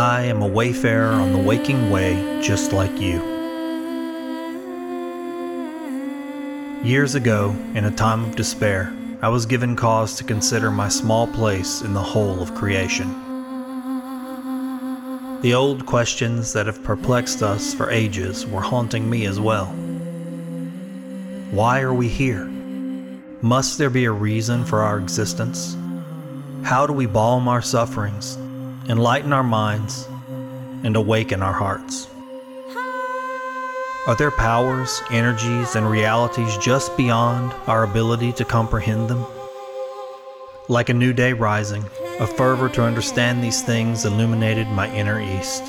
I am a wayfarer on the waking way, just like you. Years ago, in a time of despair, I was given cause to consider my small place in the whole of creation. The old questions that have perplexed us for ages were haunting me as well. Why are we here? Must there be a reason for our existence? How do we balm our sufferings, enlighten our minds, and awaken our hearts? Are there powers, energies, and realities just beyond our ability to comprehend them? Like a new day rising, a fervor to understand these things illuminated my inner east.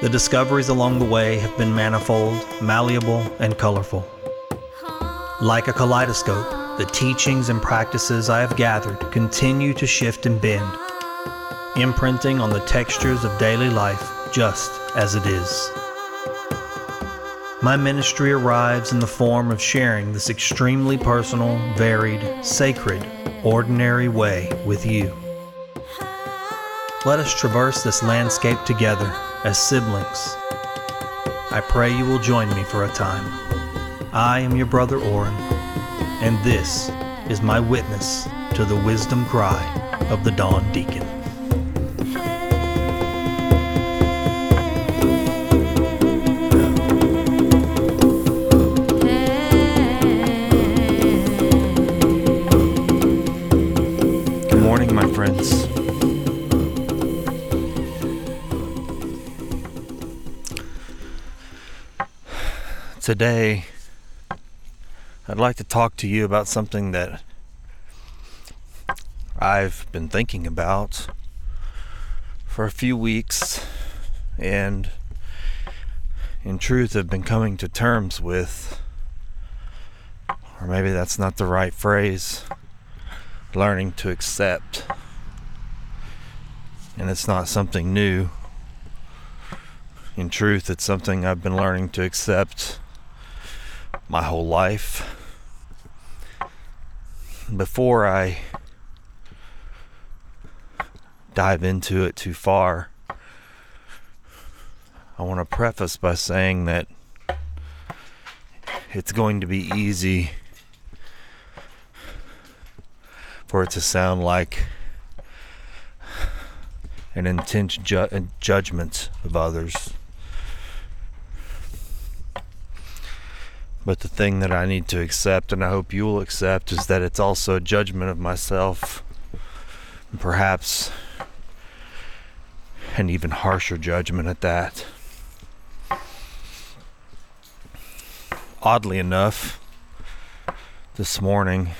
The discoveries along the way have been manifold, malleable, and colorful. Like a kaleidoscope, the teachings and practices I have gathered continue to shift and bend, imprinting on the textures of daily life just as it is. My ministry arrives in the form of sharing this extremely personal, varied, sacred, ordinary way with you. Let us traverse this landscape together as siblings. I pray you will join me for a time. I am your brother Oran, and this is my witness to the wisdom cry of the Dawn Deacon. Today, I'd like to talk to you about something that I've been thinking about for a few weeks and in truth have been coming to terms with, or maybe that's not the right phrase, learning to accept. And it's not something new. In truth, it's something I've been learning to accept my whole life. Before I dive into it too far, I want to preface by saying that it's going to be easy for it to sound like an intense ju- judgment of others. But the thing that I need to accept, and I hope you will accept, is that it's also a judgment of myself. And perhaps an even harsher judgment at that. Oddly enough, this morning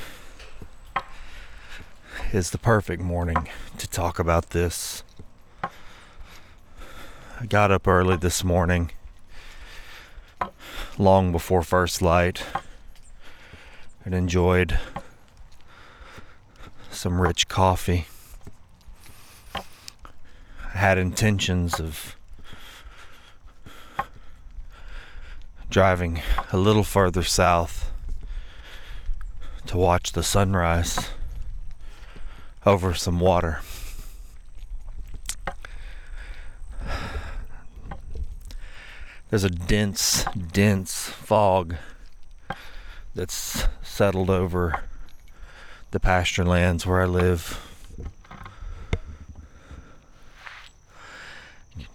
is the perfect morning to talk about this. I got up early this morning long before first light and enjoyed some rich coffee. I had intentions of driving a little further south to watch the sunrise over some water. There's a dense, dense fog that's settled over the pasture lands where I live.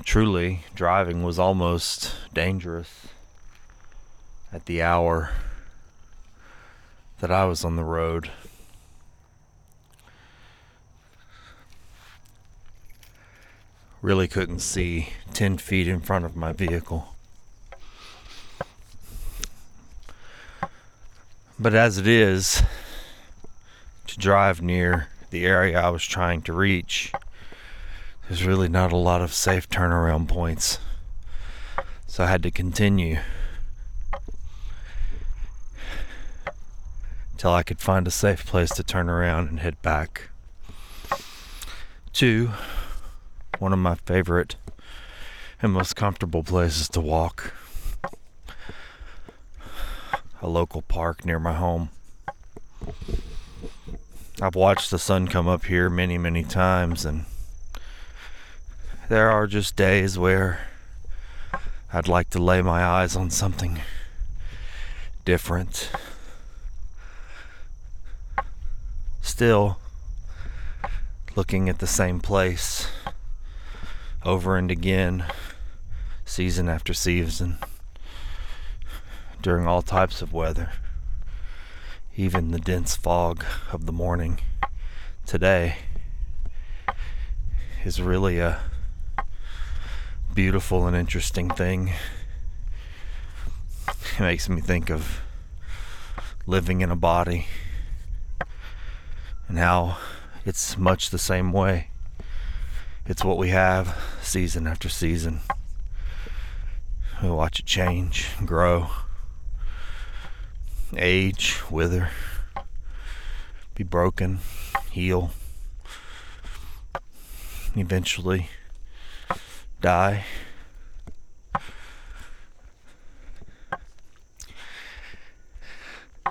Truly, driving was almost dangerous at the hour that I was on the road. Really couldn't see 10 feet in front of my vehicle. But as it is, to drive near the area I was trying to reach, there's really not a lot of safe turnaround points. So I had to continue till I could find a safe place to turn around and head back to one of my favorite and most comfortable places to walk a local park near my home. I've watched the sun come up here many, many times, and there are just days where I'd like to lay my eyes on something different. Still looking at the same place over and again, season after season, during all types of weather, even the dense fog of the morning. Today is really a beautiful and interesting thing. It makes me think of living in a body and how it's much the same way. It's what we have season after season. We watch it change, grow, age, wither, be broken, heal, eventually die.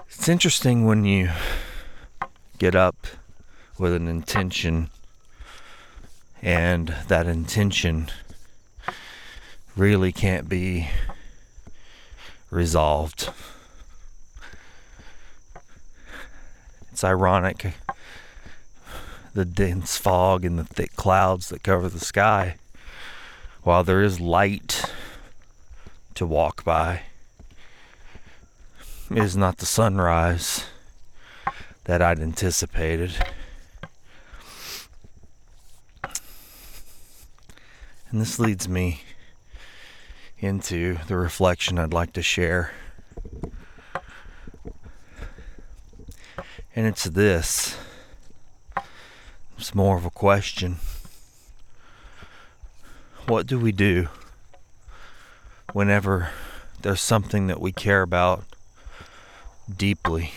It's interesting when you get up with an intention and that intention really can't be resolved. It's ironic the dense fog and the thick clouds that cover the sky while there is light to walk by, it is not the sunrise that I'd anticipated. And this leads me into the reflection I'd like to share. And it's this it's more of a question what do we do whenever there's something that we care about deeply?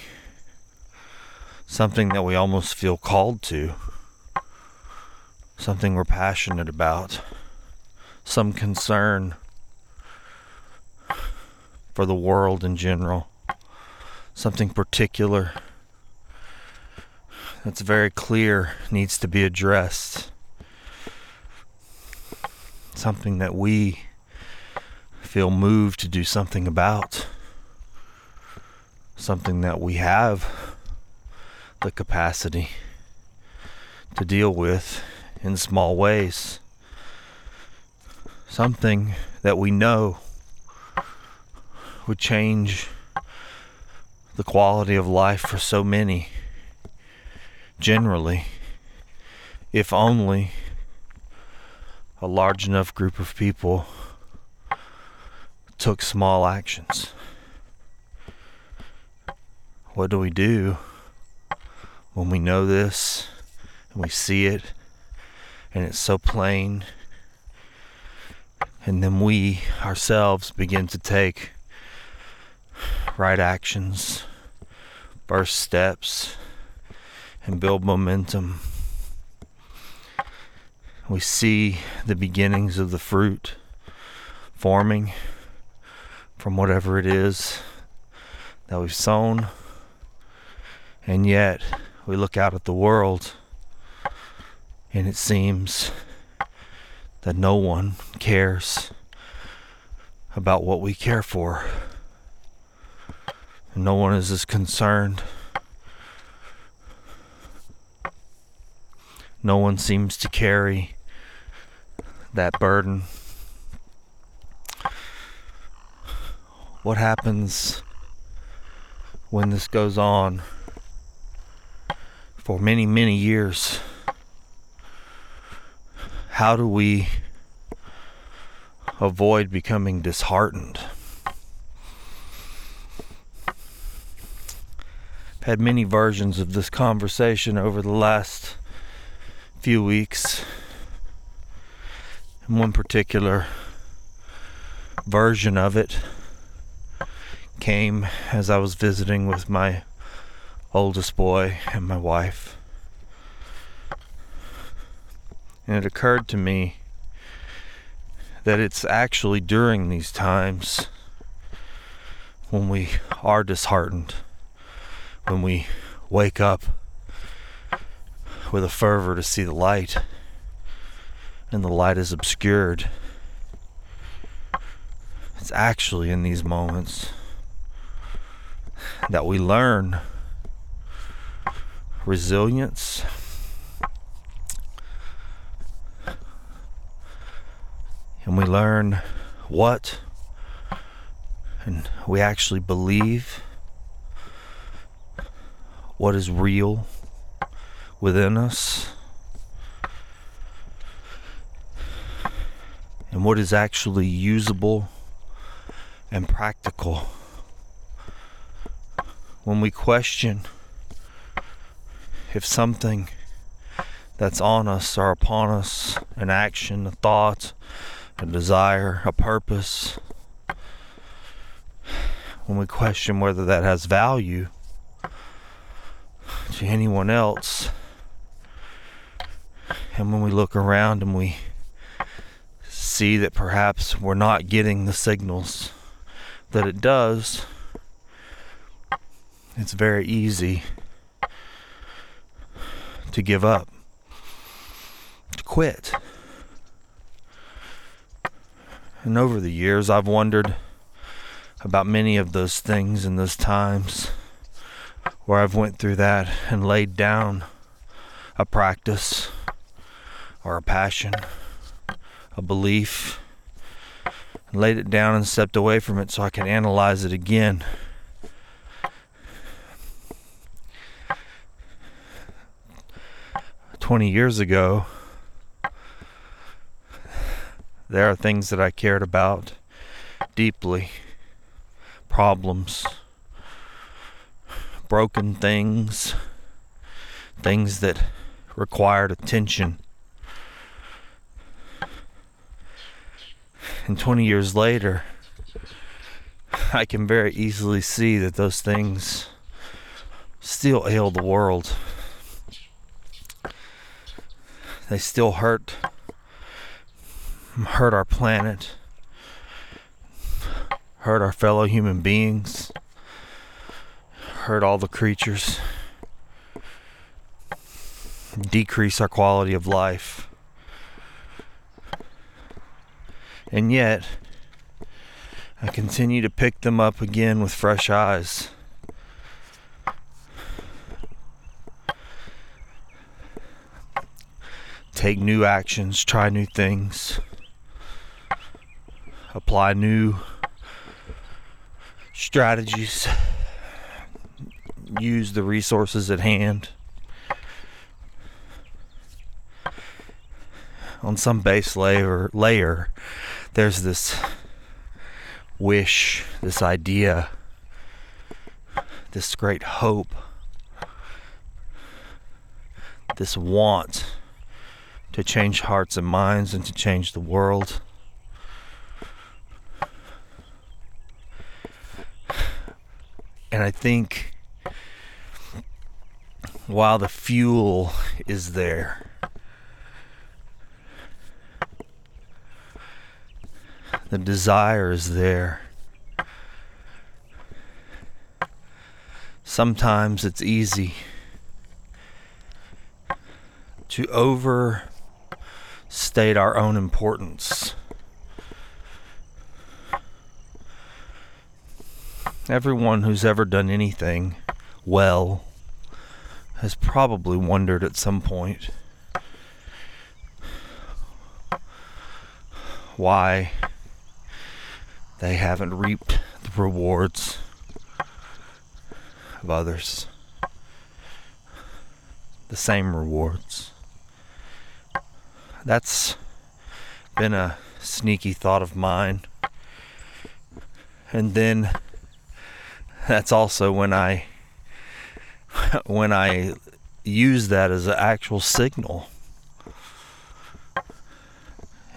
Something that we almost feel called to? Something we're passionate about? Some concern for the world in general? Something particular that's very clear needs to be addressed? something that we feel moved to do something about, something that we have the capacity to deal with in small ways, something that we know would change the quality of life for so many generally, if only a large enough group of people took small actions. What do we do when we know this and we see it and it's so plain? And then we ourselves begin to take right actions, first steps, and build momentum we see the beginnings of the fruit forming from whatever it is that we've sown. And yet, we look out at the world and it seems that no one cares about what we care for. And no one is as concerned no one seems to carry that burden. What happens when this goes on for many, many years? How do we avoid becoming disheartened? I've had many versions of this conversation over the last few weeks. And one particular version of it came as I was visiting with my oldest boy and my wife. And it occurred to me that it's actually during these times when we are disheartened, when we wake up with a fervor to see the light and the light is obscured. It's actually in these moments that we learn resilience. And we learn what and we actually believe what is real within us and what is actually usable and practical. When we question if something that's on us or upon us, an action, a thought, a desire, a purpose, when we question whether that has value to anyone else, and when we look around and we see that perhaps we're not getting the signals that it does, it's very easy to give up, to quit. And over the years, I've wondered about many of those things and those times where I've went through that and laid down a practice or a passion a belief, laid it down and stepped away from it so I could analyze it again. Twenty years ago, there are things that I cared about deeply. Problems, broken things, things that required attention and 20 years later, I can very easily see that those things still ail the world. They still hurt hurt our planet, hurt our fellow human beings, hurt all the creatures, decrease our quality of life. And yet, I continue to pick them up again with fresh eyes. Take new actions, try new things, apply new strategies, use the resources at hand. On some base layer, layer there's this wish, this idea, this great hope, this want to change hearts and minds and to change the world. And I think while the fuel is there, the desire is there. Sometimes it's easy to overstate our own importance. Everyone who's ever done anything well has probably wondered at some point why they haven't reaped the rewards of others. The same rewards. That's been a sneaky thought of mine. And then that's also when I when I use that as an actual signal.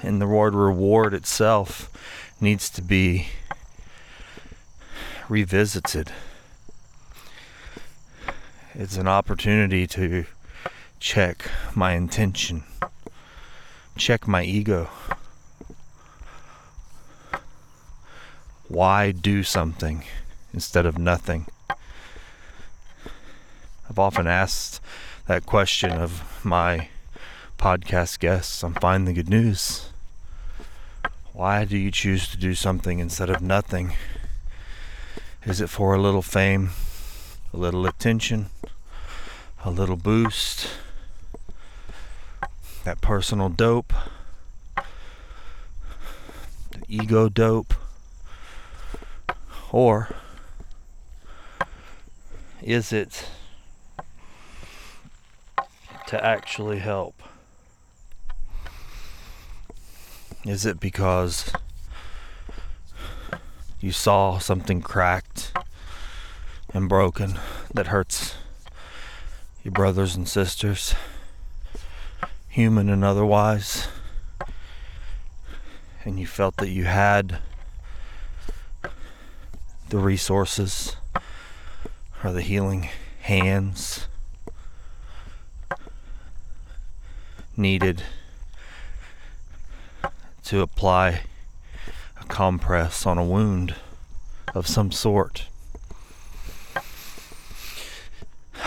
And the word reward itself needs to be revisited. It's an opportunity to check my intention, check my ego. Why do something instead of nothing? I've often asked that question of my podcast guests on Find the Good News. Why do you choose to do something instead of nothing? Is it for a little fame, a little attention, a little boost, that personal dope, the ego dope, or is it to actually help? Is it because you saw something cracked and broken that hurts your brothers and sisters, human and otherwise, and you felt that you had the resources or the healing hands needed to apply a compress on a wound of some sort.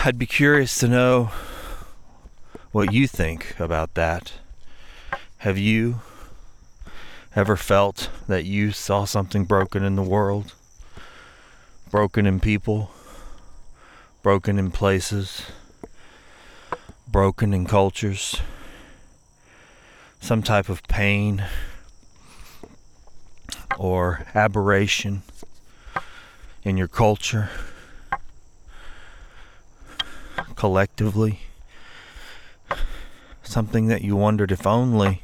I'd be curious to know what you think about that. Have you ever felt that you saw something broken in the world? Broken in people? Broken in places? Broken in cultures? Some type of pain or aberration in your culture? collectively. Something that you wondered if only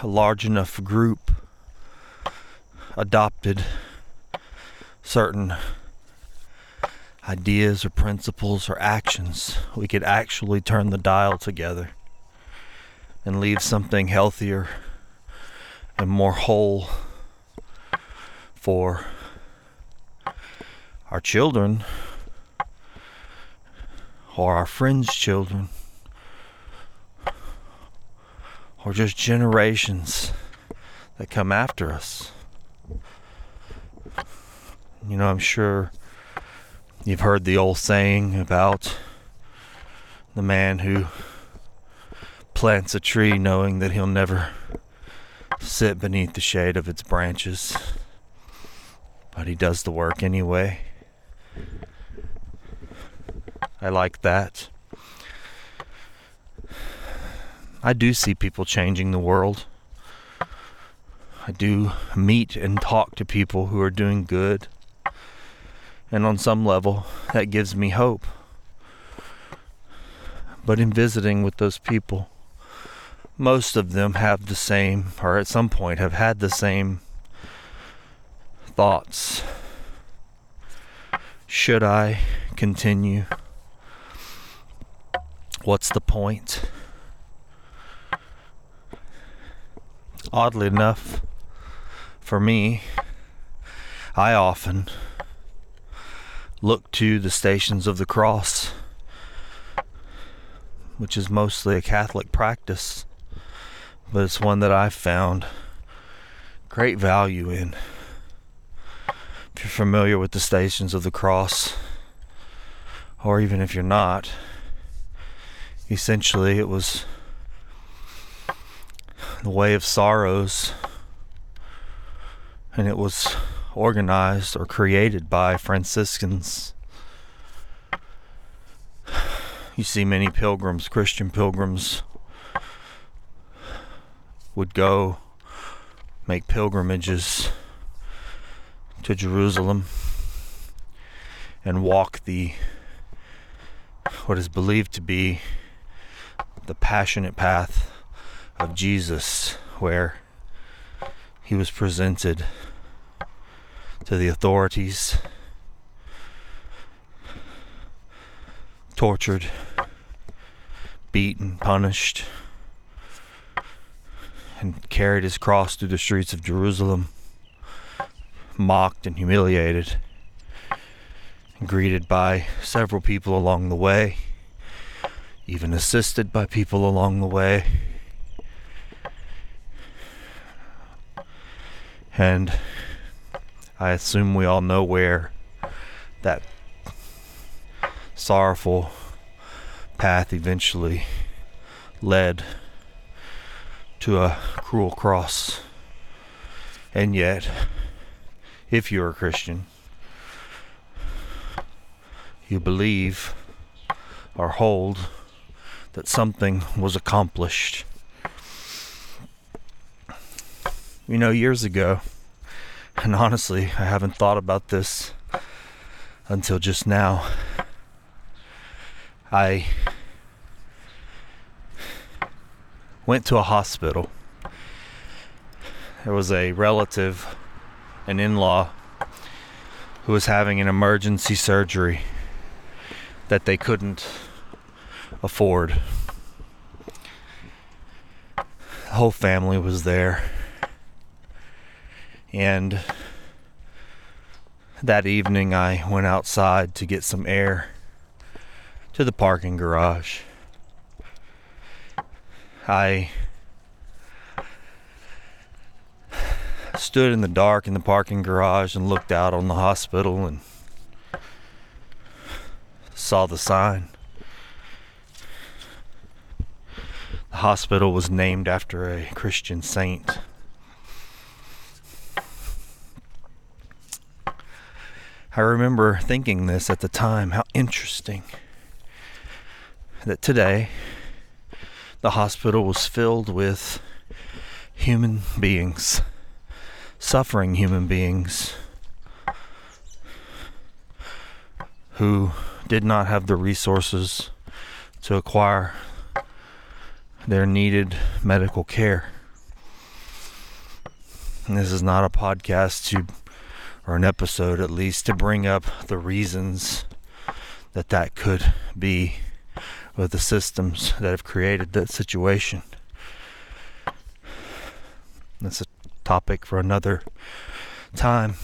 a large enough group adopted certain ideas or principles or actions, we could actually turn the dial together and leave something healthier and more whole for our children or our friends' children, or just generations that come after us. You know, I'm sure you've heard the old saying about the man who plants a tree knowing that he'll never sit beneath the shade of its branches, but he does the work anyway. I like that. I do see people changing the world. I do meet and talk to people who are doing good. And on some level, that gives me hope. But in visiting with those people, most of them have the same, or at some point have had the same thoughts. Should I continue? What's the point? Oddly enough, for me, I often look to the Stations of the Cross, which is mostly a Catholic practice, but it's one that I've found great value in. If you're familiar with the Stations of the Cross, or even if you're not, essentially it was the way of sorrows and it was organized or created by Franciscans. You see many pilgrims, Christian pilgrims would go make pilgrimages to Jerusalem and walk the what is believed to be the passionate path of Jesus, where he was presented to the authorities, tortured, beaten, punished, and carried his cross through the streets of Jerusalem, mocked and humiliated, and greeted by several people along the way even assisted by people along the way. And I assume we all know where that sorrowful path eventually led to a cruel cross. And yet, if you're a Christian, you believe or hold that something was accomplished. You know, years ago, and honestly, I haven't thought about this until just now. I went to a hospital. There was a relative, an in law, who was having an emergency surgery that they couldn't afford. The whole family was there. And that evening, I went outside to get some air to the parking garage. I stood in the dark in the parking garage and looked out on the hospital and saw the sign. The hospital was named after a Christian saint. I remember thinking this at the time how interesting that today the hospital was filled with human beings, suffering human beings who did not have the resources to acquire their needed medical care. And this is not a podcast to or an episode at least to bring up the reasons that that could be with the systems that have created that situation. That's a topic for another time.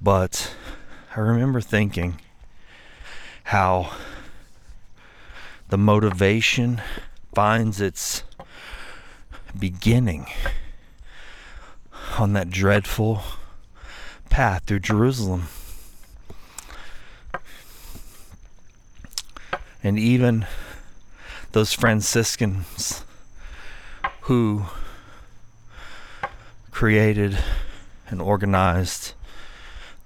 But I remember thinking how the motivation finds its beginning on that dreadful path through Jerusalem. And even those Franciscans who created and organized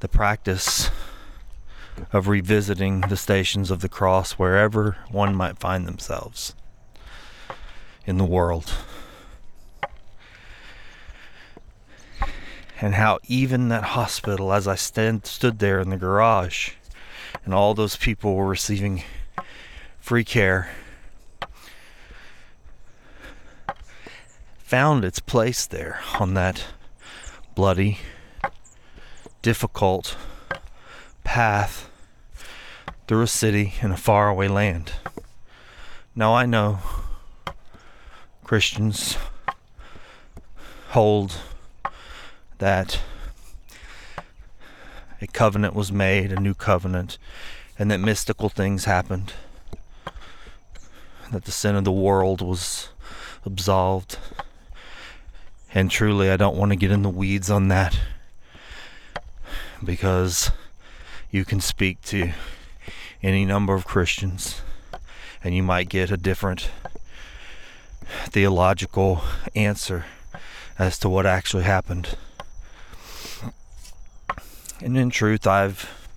the practice of revisiting the stations of the cross wherever one might find themselves in the world. and how even that hospital, as I stand, stood there in the garage, and all those people were receiving free care, found its place there on that bloody, difficult path through a city in a faraway land. Now I know Christians hold that a covenant was made, a new covenant, and that mystical things happened, that the sin of the world was absolved. And truly, I don't want to get in the weeds on that because you can speak to any number of Christians and you might get a different theological answer as to what actually happened. And in truth, I've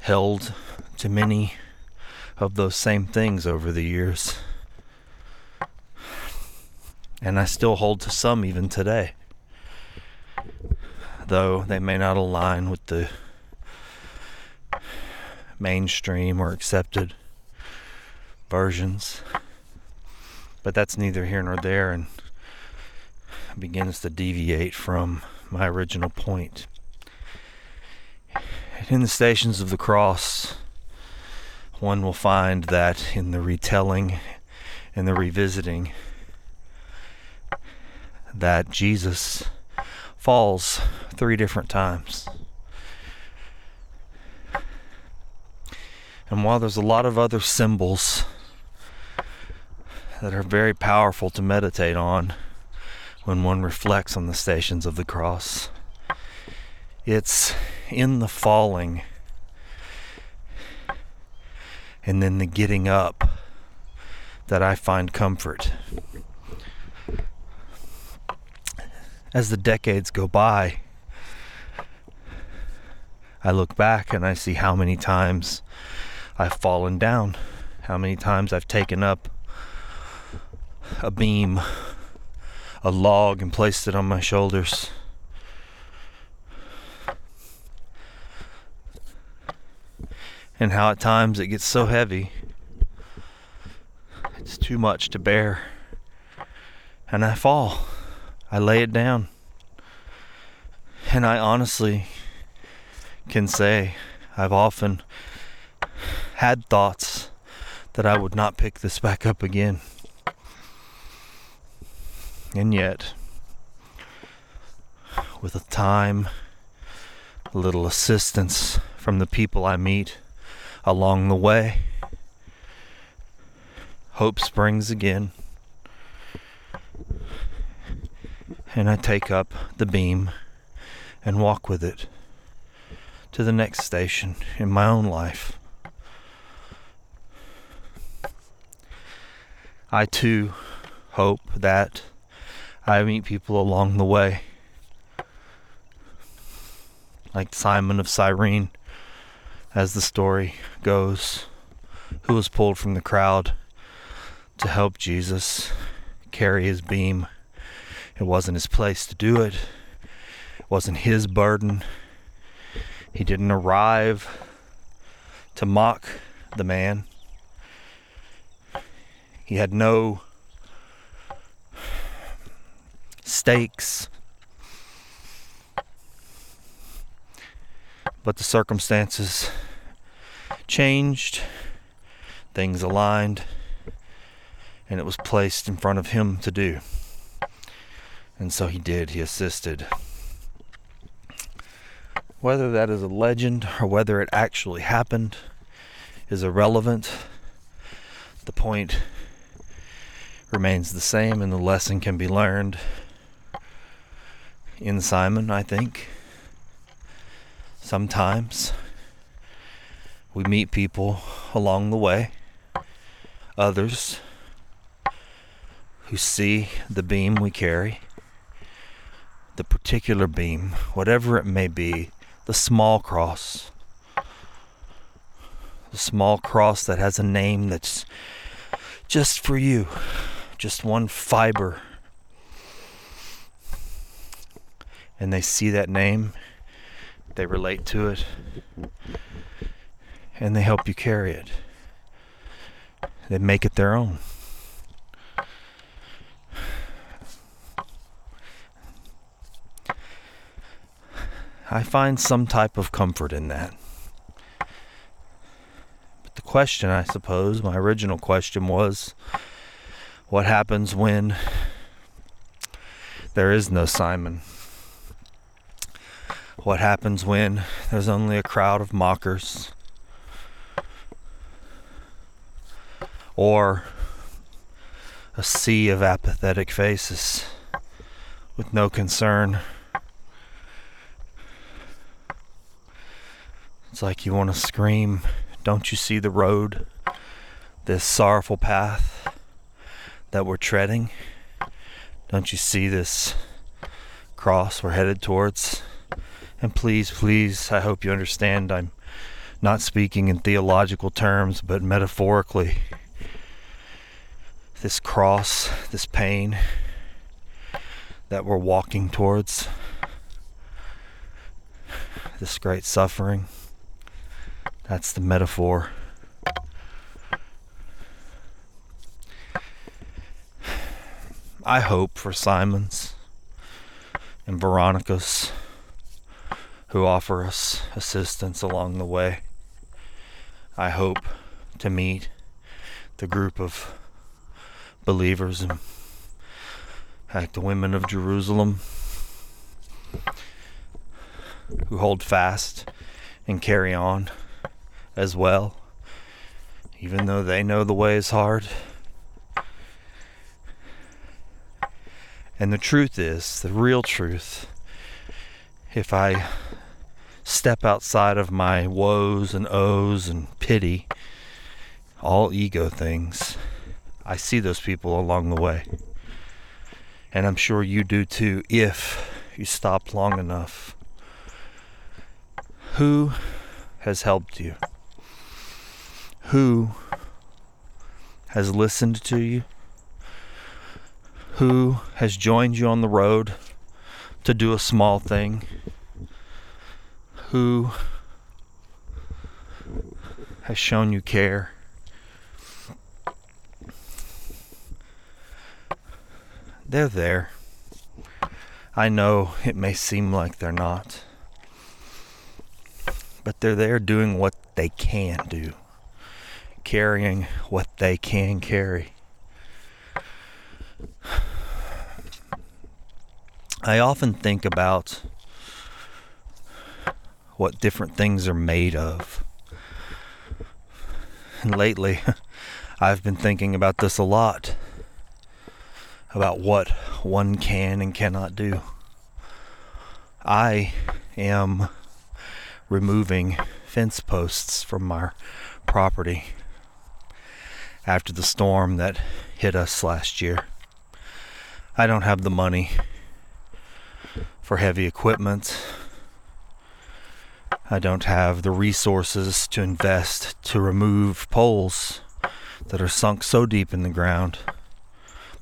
held to many of those same things over the years. And I still hold to some even today. Though they may not align with the mainstream or accepted versions. But that's neither here nor there and begins to deviate from my original point in the Stations of the Cross, one will find that in the retelling and the revisiting, that Jesus falls three different times. And while there's a lot of other symbols that are very powerful to meditate on when one reflects on the stations of the cross, it's in the falling and then the getting up that I find comfort. As the decades go by, I look back and I see how many times I've fallen down, how many times I've taken up a beam, a log, and placed it on my shoulders. And how at times it gets so heavy, it's too much to bear. And I fall, I lay it down. And I honestly can say I've often had thoughts that I would not pick this back up again. And yet, with a time, a little assistance from the people I meet along the way, hope springs again. And I take up the beam and walk with it to the next station in my own life. I too hope that I meet people along the way. Like Simon of Cyrene, as the story goes, who was pulled from the crowd to help Jesus carry his beam. It wasn't his place to do it, it wasn't his burden. He didn't arrive to mock the man. He had no stakes. But the circumstances changed, things aligned, and it was placed in front of him to do. And so he did, he assisted. Whether that is a legend or whether it actually happened is irrelevant. The point remains the same, and the lesson can be learned in Simon, I think. Sometimes. We meet people along the way, others who see the beam we carry, the particular beam, whatever it may be, the small cross, the small cross that has a name that's just for you, just one fiber. And they see that name, they relate to it, and they help you carry it. They make it their own. I find some type of comfort in that. But the question, I suppose, my original question was what happens when there is no Simon? What happens when there's only a crowd of mockers or a sea of apathetic faces with no concern. It's like you want to scream, Don't you see the road? This sorrowful path that we're treading? Don't you see this cross we're headed towards? And please, please, I hope you understand I'm not speaking in theological terms, but metaphorically. This cross, this pain that we're walking towards, this great suffering, that's the metaphor. I hope for Simon's and Veronica's who offer us assistance along the way. I hope to meet the group of believers and like the women of Jerusalem who hold fast and carry on as well, even though they know the way is hard. And the truth is, the real truth, if I step outside of my woes and ohs and pity, all ego things, I see those people along the way. And I'm sure you do too if you stop long enough. Who has helped you? Who has listened to you? Who has joined you on the road to do a small thing? Who has shown you care? They're there. I know it may seem like they're not, but they're there doing what they can do, carrying what they can carry. I often think about what different things are made of. And lately, I've been thinking about this a lot about what one can and cannot do. I am removing fence posts from our property after the storm that hit us last year. I don't have the money for heavy equipment. I don't have the resources to invest to remove poles that are sunk so deep in the ground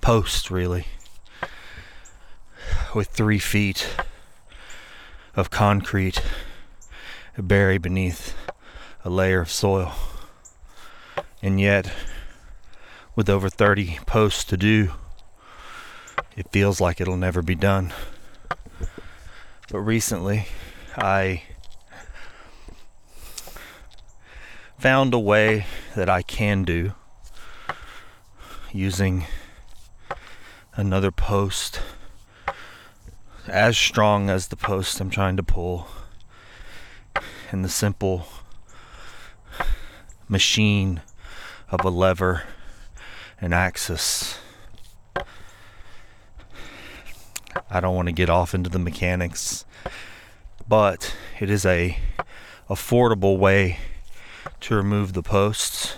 Posts, really, with three feet of concrete buried beneath a layer of soil. And yet, with over 30 posts to do, it feels like it'll never be done. But recently, I found a way that I can do using another post as strong as the post I'm trying to pull and the simple machine of a lever and axis. I don't want to get off into the mechanics, but it is a affordable way to remove the posts.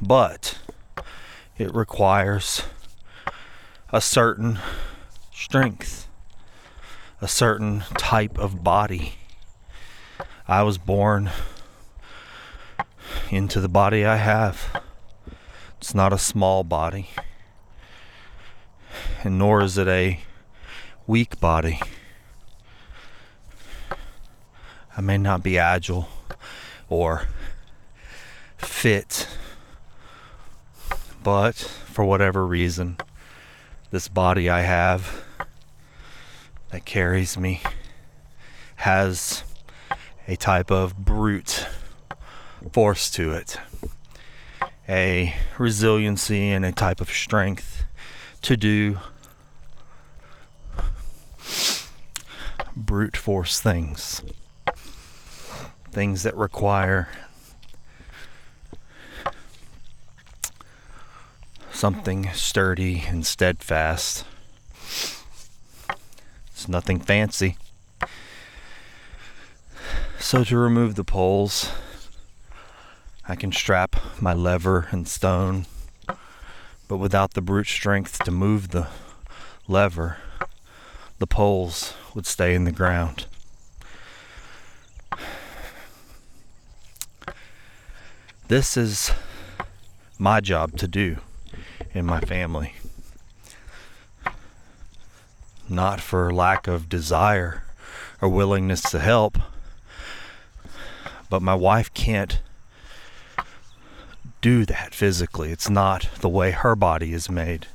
But it requires a certain strength, a certain type of body. I was born into the body I have. It's not a small body, and nor is it a weak body. I may not be agile or fit but for whatever reason, this body I have that carries me has a type of brute force to it, a resiliency and a type of strength to do brute force things, things that require something sturdy and steadfast. It's nothing fancy. So, to remove the poles, I can strap my lever and stone, but without the brute strength to move the lever, the poles would stay in the ground. This is my job to do in my family. Not for lack of desire or willingness to help, but my wife can't do that physically. It's not the way her body is made.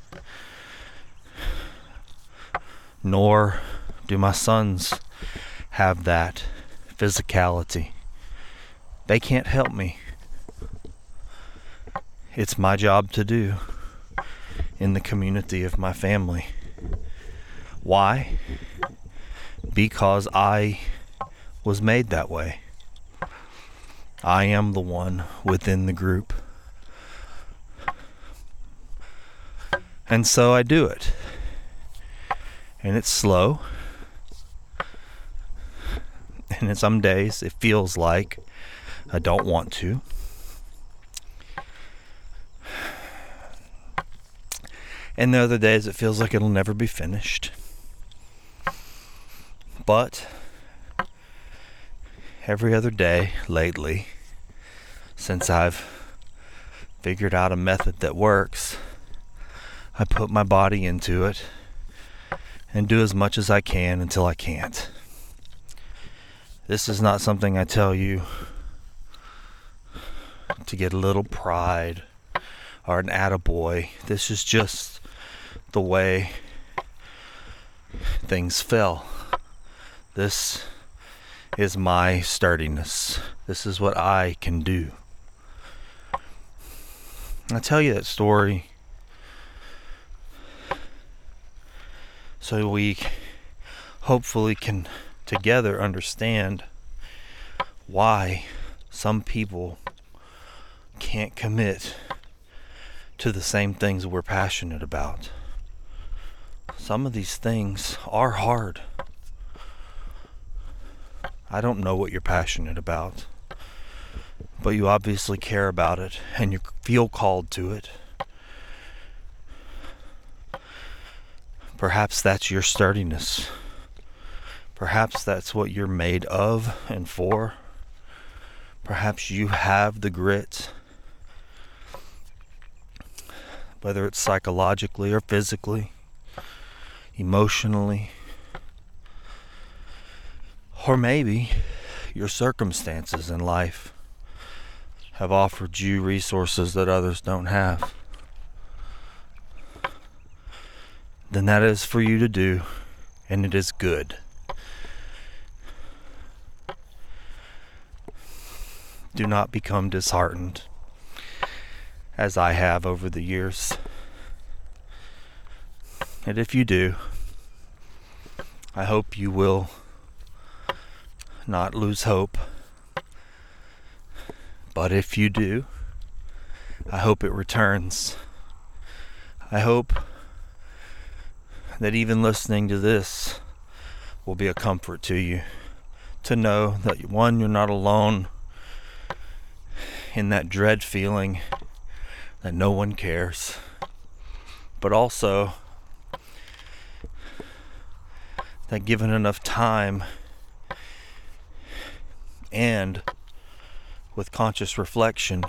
Nor do my sons have that physicality. They can't help me. It's my job to do in the community of my family. Why? Because I was made that way. I am the one within the group. And so I do it. And it's slow. And in some days it feels like I don't want to. And the other days it feels like it'll never be finished. But every other day lately, since I've figured out a method that works, I put my body into it and do as much as I can until I can't. This is not something I tell you to get a little pride or an attaboy. This is just the way things fell. This is my sturdiness. This is what I can do. I tell you that story so we hopefully can together understand why some people can't commit to the same things we're passionate about. Some of these things are hard. I don't know what you're passionate about, but you obviously care about it and you feel called to it. Perhaps that's your sturdiness. Perhaps that's what you're made of and for. Perhaps you have the grit, whether it's psychologically or physically, emotionally, or maybe your circumstances in life have offered you resources that others don't have. then that is for you to do, and it is good. Do not become disheartened, as I have over the years. And if you do, I hope you will not lose hope. But if you do, I hope it returns. I hope that even listening to this will be a comfort to you. To know that, one, you're not alone in that dread feeling that no one cares, but also that given enough time and with conscious reflection,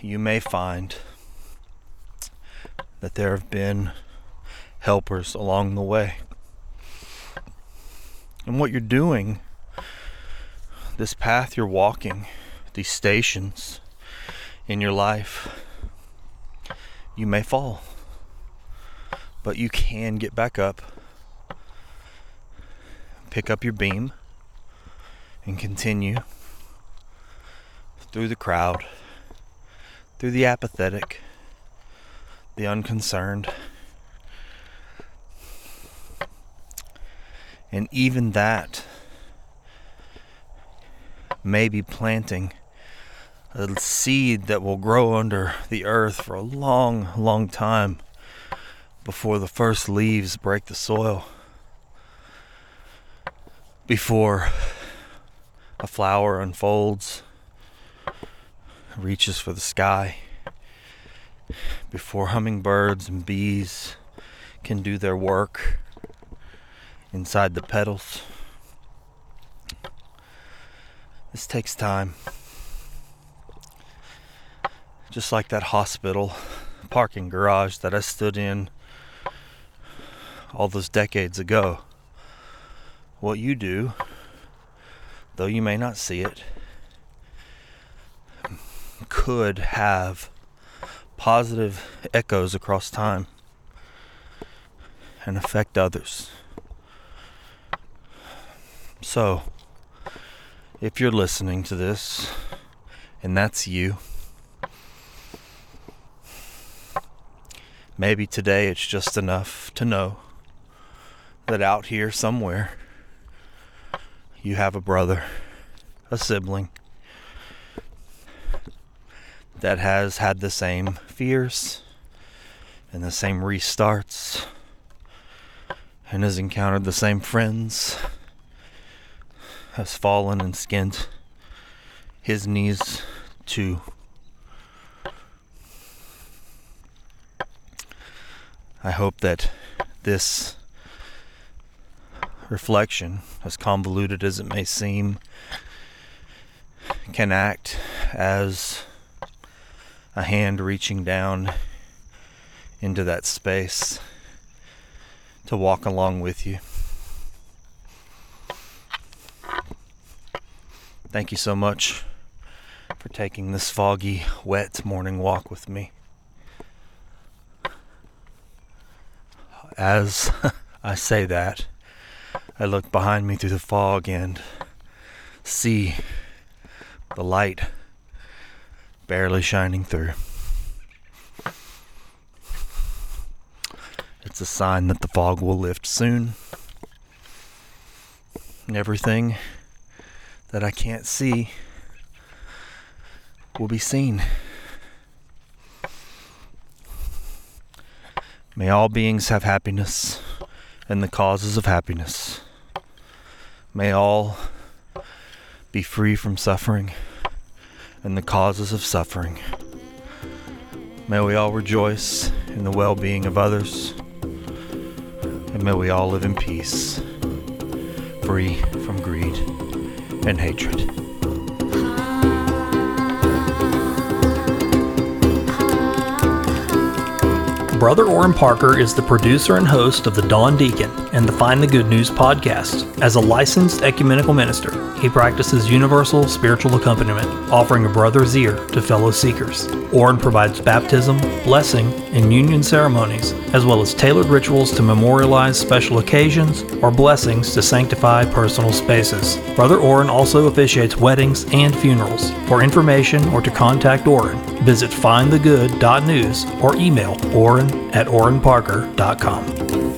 you may find that there have been helpers along the way. And what you're doing, this path you're walking, these stations in your life, you may fall. But you can get back up, pick up your beam, and continue through the crowd, through the apathetic, the unconcerned And even that may be planting a seed that will grow under the earth for a long, long time before the first leaves break the soil. Before a flower unfolds, reaches for the sky, before hummingbirds and bees can do their work inside the petals. This takes time. Just like that hospital parking garage that I stood in all those decades ago. What you do, though you may not see it, could have positive echoes across time and affect others. So, if you're listening to this, and that's you, maybe today it's just enough to know that out here somewhere you have a brother, a sibling that has had the same fears and the same restarts and has encountered the same friends has fallen and skinned his knees too. I hope that this reflection, as convoluted as it may seem, can act as a hand reaching down into that space to walk along with you. Thank you so much for taking this foggy, wet morning walk with me. As I say that, I look behind me through the fog and see the light barely shining through. It's a sign that the fog will lift soon. And everything that I can't see will be seen. May all beings have happiness and the causes of happiness. May all be free from suffering and the causes of suffering. May we all rejoice in the well being of others. And may we all live in peace, free from greed and hatred. Brother Oran Parker is the producer and host of The Dawn Deacon and the Find the Good News podcast. As a licensed ecumenical minister, he practices universal spiritual accompaniment, offering a brother's ear to fellow seekers. Oran provides baptism, blessing, and union ceremonies, as well as tailored rituals to memorialize special occasions or blessings to sanctify personal spaces. Brother Oran also officiates weddings and funerals. For information or to contact Oran, visit findthegood.news or email oran at oranparker.com.